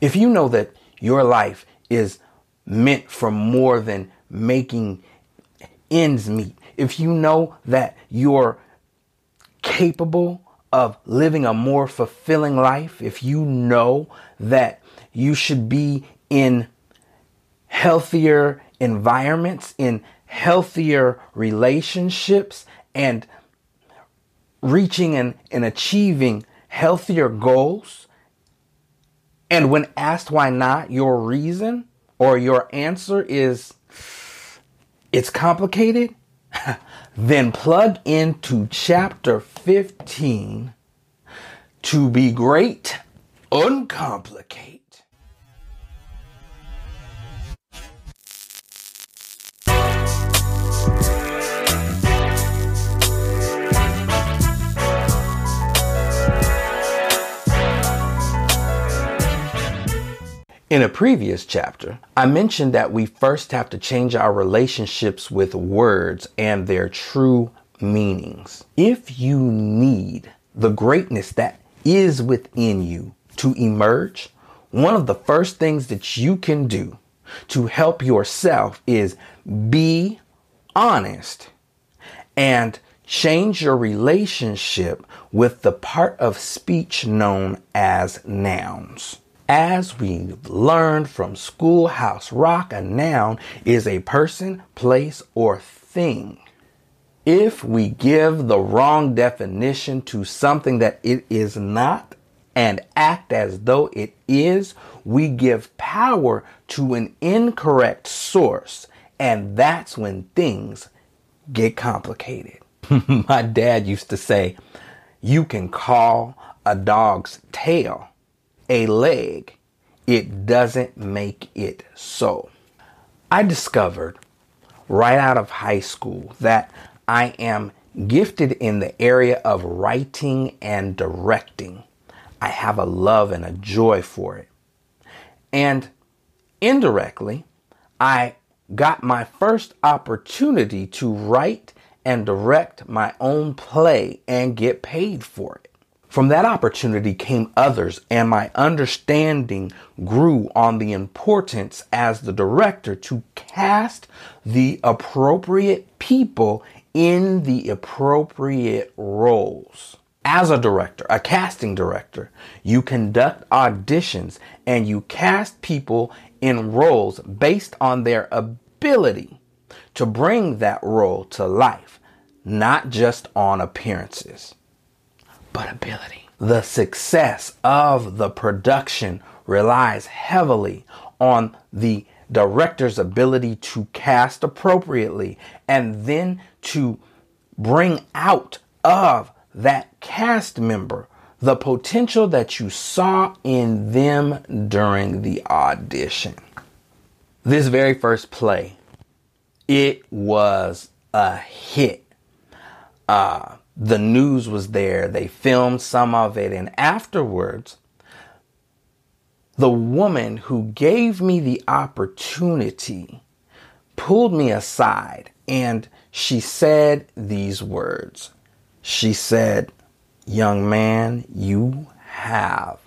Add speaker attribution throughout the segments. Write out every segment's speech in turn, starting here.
Speaker 1: If you know that your life is meant for more than making ends meet, if you know that you're capable of living a more fulfilling life, if you know that you should be in healthier environments, in healthier relationships, and reaching and, and achieving healthier goals, and when asked why not, your reason or your answer is it's complicated, then plug into chapter 15 to be great, uncomplicated. In a previous chapter, I mentioned that we first have to change our relationships with words and their true meanings. If you need the greatness that is within you to emerge, one of the first things that you can do to help yourself is be honest and change your relationship with the part of speech known as nouns. As we've learned from Schoolhouse Rock, a noun is a person, place, or thing. If we give the wrong definition to something that it is not and act as though it is, we give power to an incorrect source, and that's when things get complicated. My dad used to say, You can call a dog's tail a leg, it doesn't make it so. I discovered right out of high school that I am gifted in the area of writing and directing. I have a love and a joy for it. And indirectly, I got my first opportunity to write and direct my own play and get paid for it. From that opportunity came others, and my understanding grew on the importance as the director to cast the appropriate people in the appropriate roles. As a director, a casting director, you conduct auditions and you cast people in roles based on their ability to bring that role to life, not just on appearances but ability. The success of the production relies heavily on the director's ability to cast appropriately and then to bring out of that cast member the potential that you saw in them during the audition. This very first play, it was a hit. Uh, the news was there. They filmed some of it. And afterwards, the woman who gave me the opportunity pulled me aside and she said these words. She said, Young man, you have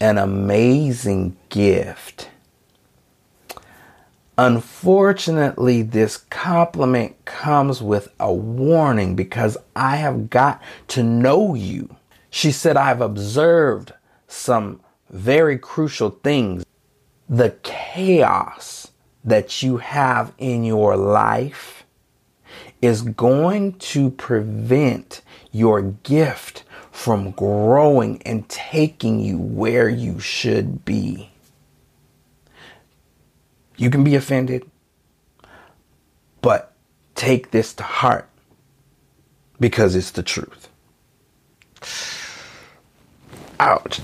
Speaker 1: an amazing gift Unfortunately, this compliment comes with a warning because I have got to know you. She said, I've observed some very crucial things. The chaos that you have in your life is going to prevent your gift from growing and taking you where you should be. You can be offended, but take this to heart because it's the truth. Ouch.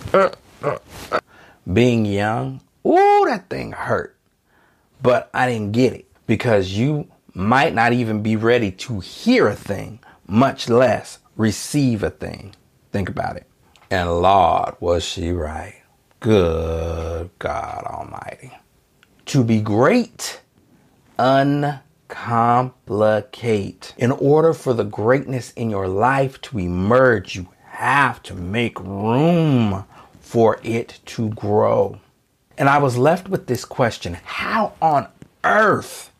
Speaker 1: Being young, ooh, that thing hurt. But I didn't get it because you might not even be ready to hear a thing, much less receive a thing. Think about it. And Lord, was she right. Good God Almighty. To be great, uncomplicate. In order for the greatness in your life to emerge, you have to make room for it to grow. And I was left with this question How on earth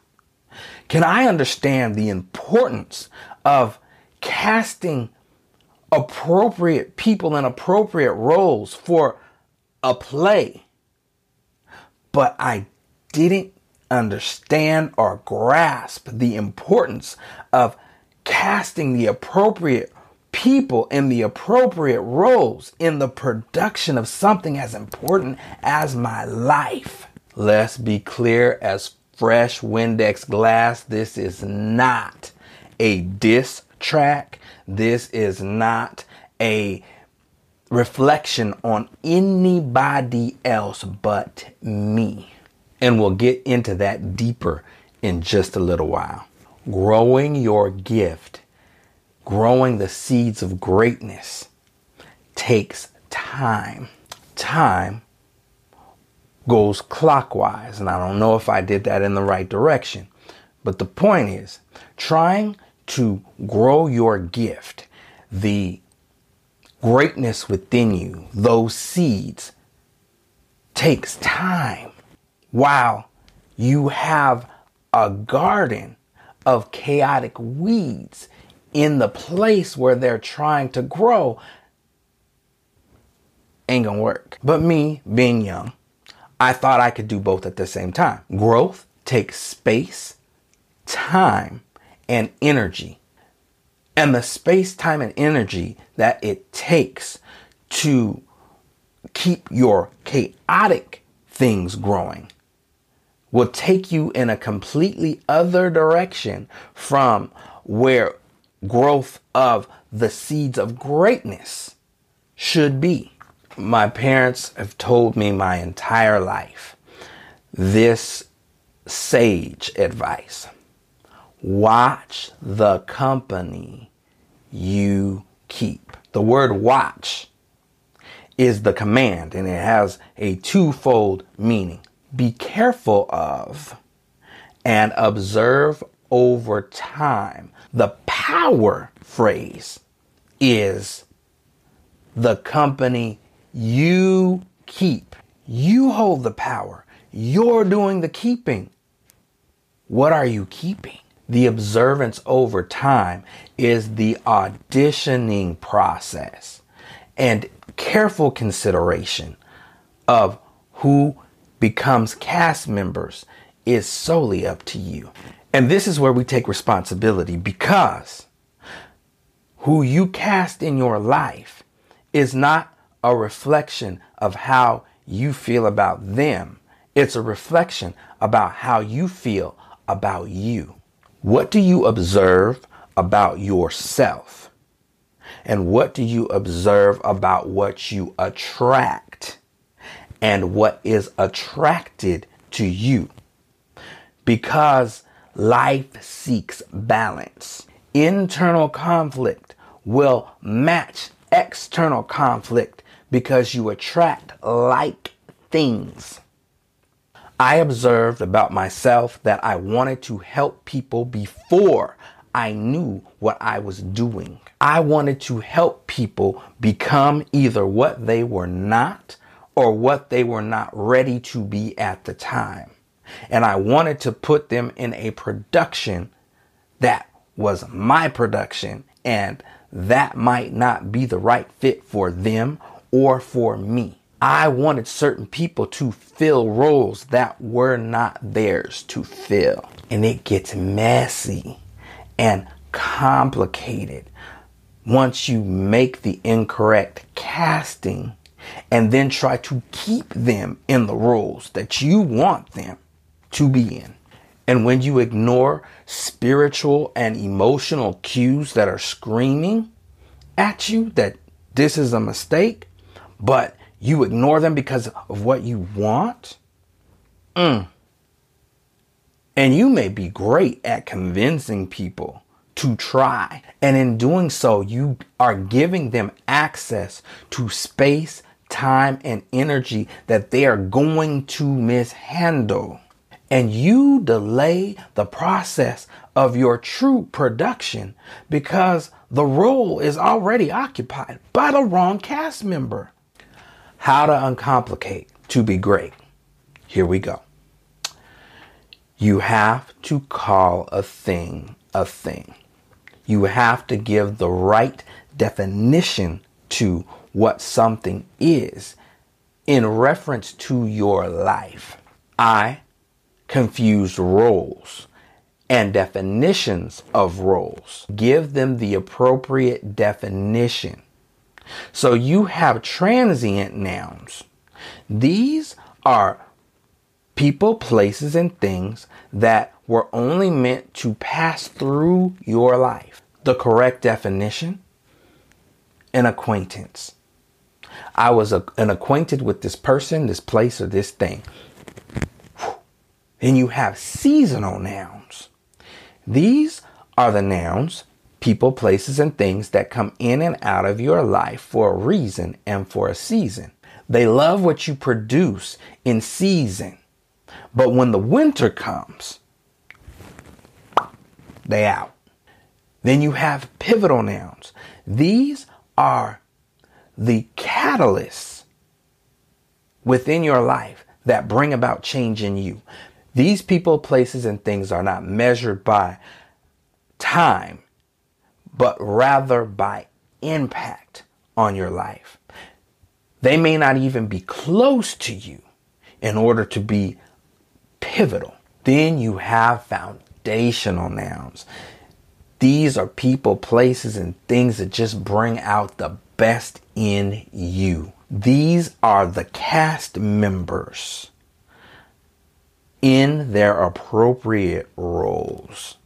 Speaker 1: can I understand the importance of casting appropriate people in appropriate roles for a play? But I didn't understand or grasp the importance of casting the appropriate people in the appropriate roles in the production of something as important as my life. Let's be clear as fresh Windex glass. This is not a diss track. This is not a reflection on anybody else but me. And we'll get into that deeper in just a little while. Growing your gift, growing the seeds of greatness takes time. Time goes clockwise, and I don't know if I did that in the right direction. But the point is, trying to grow your gift, the greatness within you, those seeds, takes time while you have a garden of chaotic weeds in the place where they're trying to grow ain't gonna work. But me, being young, I thought I could do both at the same time. Growth takes space, time, and energy. And the space, time, and energy that it takes to keep your chaotic things growing will take you in a completely other direction from where growth of the seeds of greatness should be. My parents have told me my entire life this sage advice watch the company you keep. The word watch is the command and it has a twofold meaning be careful of and observe over time. The power phrase is the company you keep. You hold the power. You're doing the keeping. What are you keeping? The observance over time is the auditioning process and careful consideration of who becomes cast members is solely up to you. And this is where we take responsibility because who you cast in your life is not a reflection of how you feel about them. It's a reflection about how you feel about you. What do you observe about yourself? And what do you observe about what you attract? And what is attracted to you. Because life seeks balance. Internal conflict will match external conflict because you attract like things. I observed about myself that I wanted to help people before I knew what I was doing. I wanted to help people become either what they were not or what they were not ready to be at the time. And I wanted to put them in a production that was my production and that might not be the right fit for them or for me. I wanted certain people to fill roles that were not theirs to fill. And it gets messy and complicated once you make the incorrect casting and then try to keep them in the roles that you want them to be in. And when you ignore spiritual and emotional cues that are screaming at you that this is a mistake, but you ignore them because of what you want, mm. and you may be great at convincing people to try. And in doing so, you are giving them access to space time, and energy that they are going to mishandle. And you delay the process of your true production because the role is already occupied by the wrong cast member. How to uncomplicate to be great. Here we go. You have to call a thing a thing. You have to give the right definition to what something is in reference to your life. I confused roles and definitions of roles. Give them the appropriate definition. So you have transient nouns. These are people, places, and things that were only meant to pass through your life. The correct definition an acquaintance. I was a, an acquainted with this person, this place, or this thing. Then you have seasonal nouns. These are the nouns, people, places, and things that come in and out of your life for a reason and for a season. They love what you produce in season. But when the winter comes, they out. Then you have pivotal nouns. These are the catalysts within your life that bring about change in you. These people, places, and things are not measured by time, but rather by impact on your life. They may not even be close to you in order to be pivotal. Then you have foundational nouns. These are people, places, and things that just bring out the best in you. These are the cast members in their appropriate roles.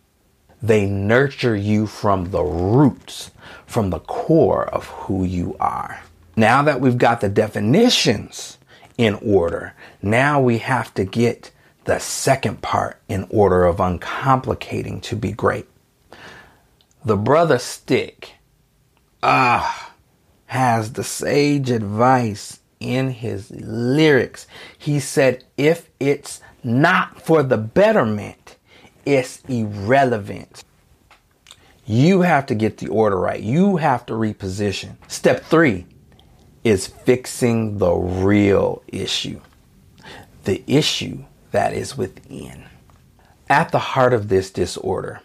Speaker 1: They nurture you from the roots, from the core of who you are. Now that we've got the definitions in order, now we have to get the second part in order of uncomplicating to be great. The brother Stick, ah, has the sage advice in his lyrics. He said, if it's not for the betterment, it's irrelevant. You have to get the order right. You have to reposition. Step three is fixing the real issue. The issue that is within. At the heart of this disorder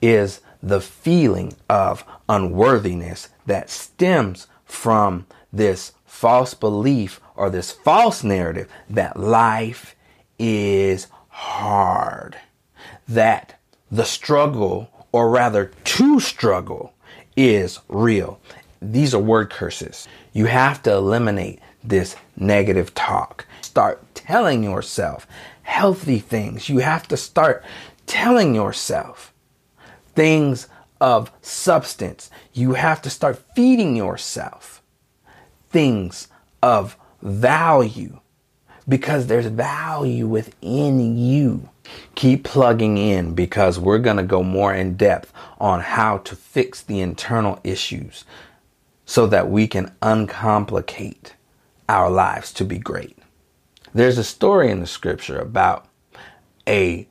Speaker 1: is the feeling of unworthiness that stems from this false belief or this false narrative that life is hard, that the struggle, or rather to struggle, is real. These are word curses. You have to eliminate this negative talk. Start telling yourself healthy things. You have to start telling yourself things of substance. You have to start feeding yourself things of value because there's value within you. Keep plugging in because we're going to go more in depth on how to fix the internal issues so that we can uncomplicate our lives to be great. There's a story in the scripture about a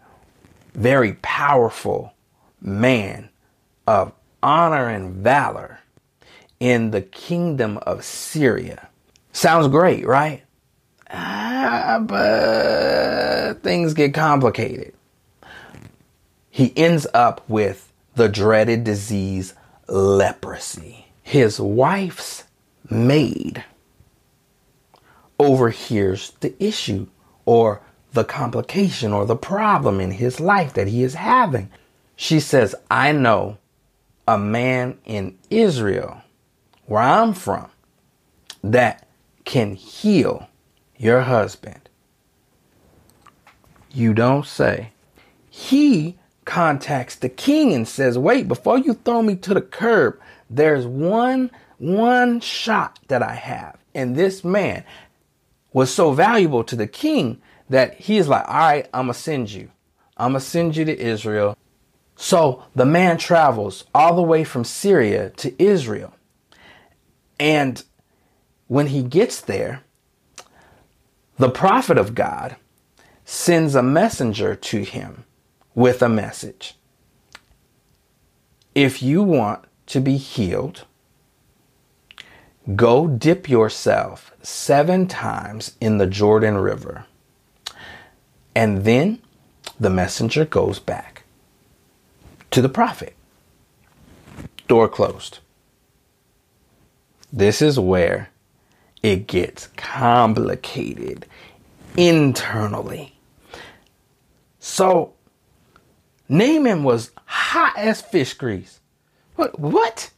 Speaker 1: very powerful man of honor and valor in the kingdom of Syria. Sounds great, right? Ah, but things get complicated. He ends up with the dreaded disease leprosy. His wife's maid overhears the issue or the complication or the problem in his life that he is having. She says, I know a man in Israel, where I'm from, that can heal your husband. You don't say. He contacts the king and says, Wait, before you throw me to the curb, there's one one shot that I have. And this man was so valuable to the king that he's like, all right, I'm going to send you. I'm going to send you to Israel. So the man travels all the way from Syria to Israel. And when he gets there, the prophet of God sends a messenger to him with a message. If you want to be healed, Go dip yourself seven times in the Jordan River. And then the messenger goes back to the prophet. Door closed. This is where it gets complicated internally. So Naaman was hot as fish grease. What? What?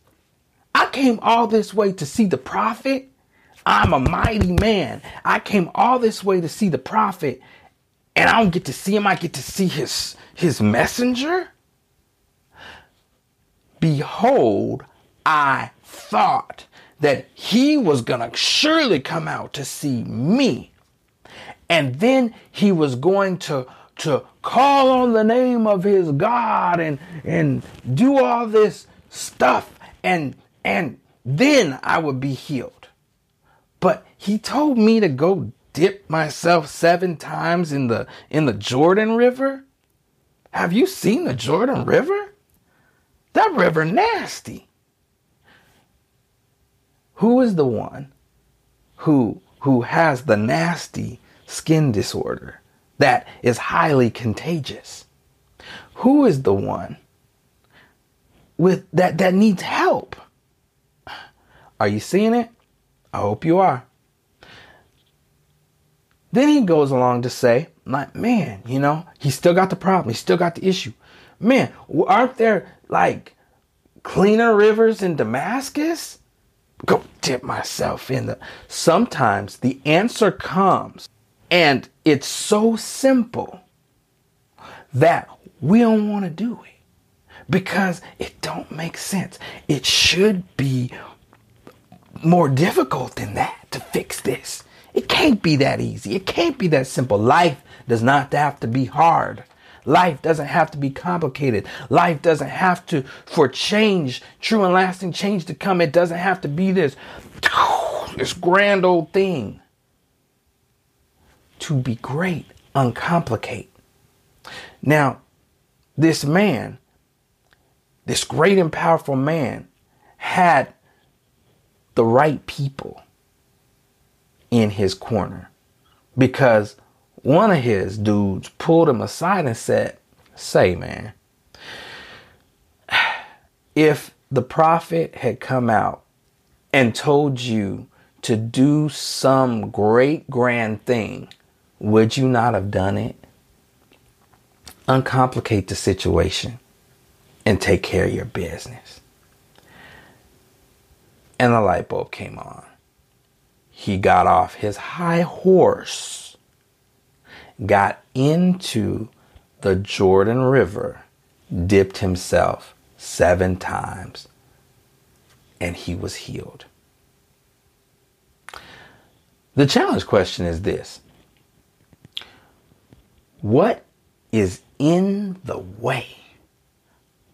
Speaker 1: I came all this way to see the prophet. I'm a mighty man. I came all this way to see the prophet, and I don't get to see him. I get to see his his messenger. Behold, I thought that he was gonna surely come out to see me, and then he was going to to call on the name of his God and and do all this stuff and and then I would be healed. But he told me to go dip myself 7 times in the in the Jordan River. Have you seen the Jordan River? That river nasty. Who is the one who who has the nasty skin disorder? that is highly contagious? Who is the one with that that needs help? Are you seeing it? I hope you are. Then he goes along to say, like, man, you know, he still got the problem. He still got the issue. Man, aren't there like cleaner rivers in Damascus? Go dip myself in the. Sometimes the answer comes and it's so simple that we don't want to do it because it don't make sense. It should be more difficult than that to fix this. It can't be that easy. It can't be that simple. Life does not have to be hard. Life doesn't have to be complicated. Life doesn't have to, for change, true and lasting change to come, it doesn't have to be this, this grand old thing to be great, uncomplicate. Now, this man, this great and powerful man, had the right people in his corner because one of his dudes pulled him aside and said, Say, man, if the prophet had come out and told you to do some great grand thing, would you not have done it? Uncomplicate the situation and take care of your business. And the light bulb came on. He got off his high horse, got into the Jordan River, dipped himself seven times, and he was healed. The challenge question is this what is in the way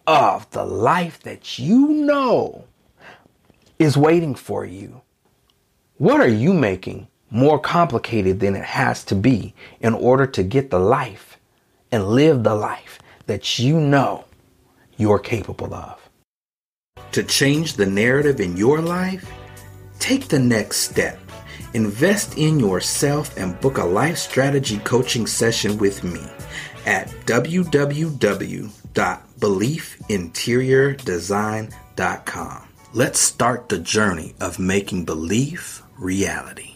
Speaker 1: of the life that you know is waiting for you? What are you making more complicated than it has to be in order to get the life and live the life that you know you're capable of? To change the narrative in your life, take the next step Invest in yourself and book a life strategy coaching session with me at www.beliefinteriordesign.com. Let's start the journey of making belief reality.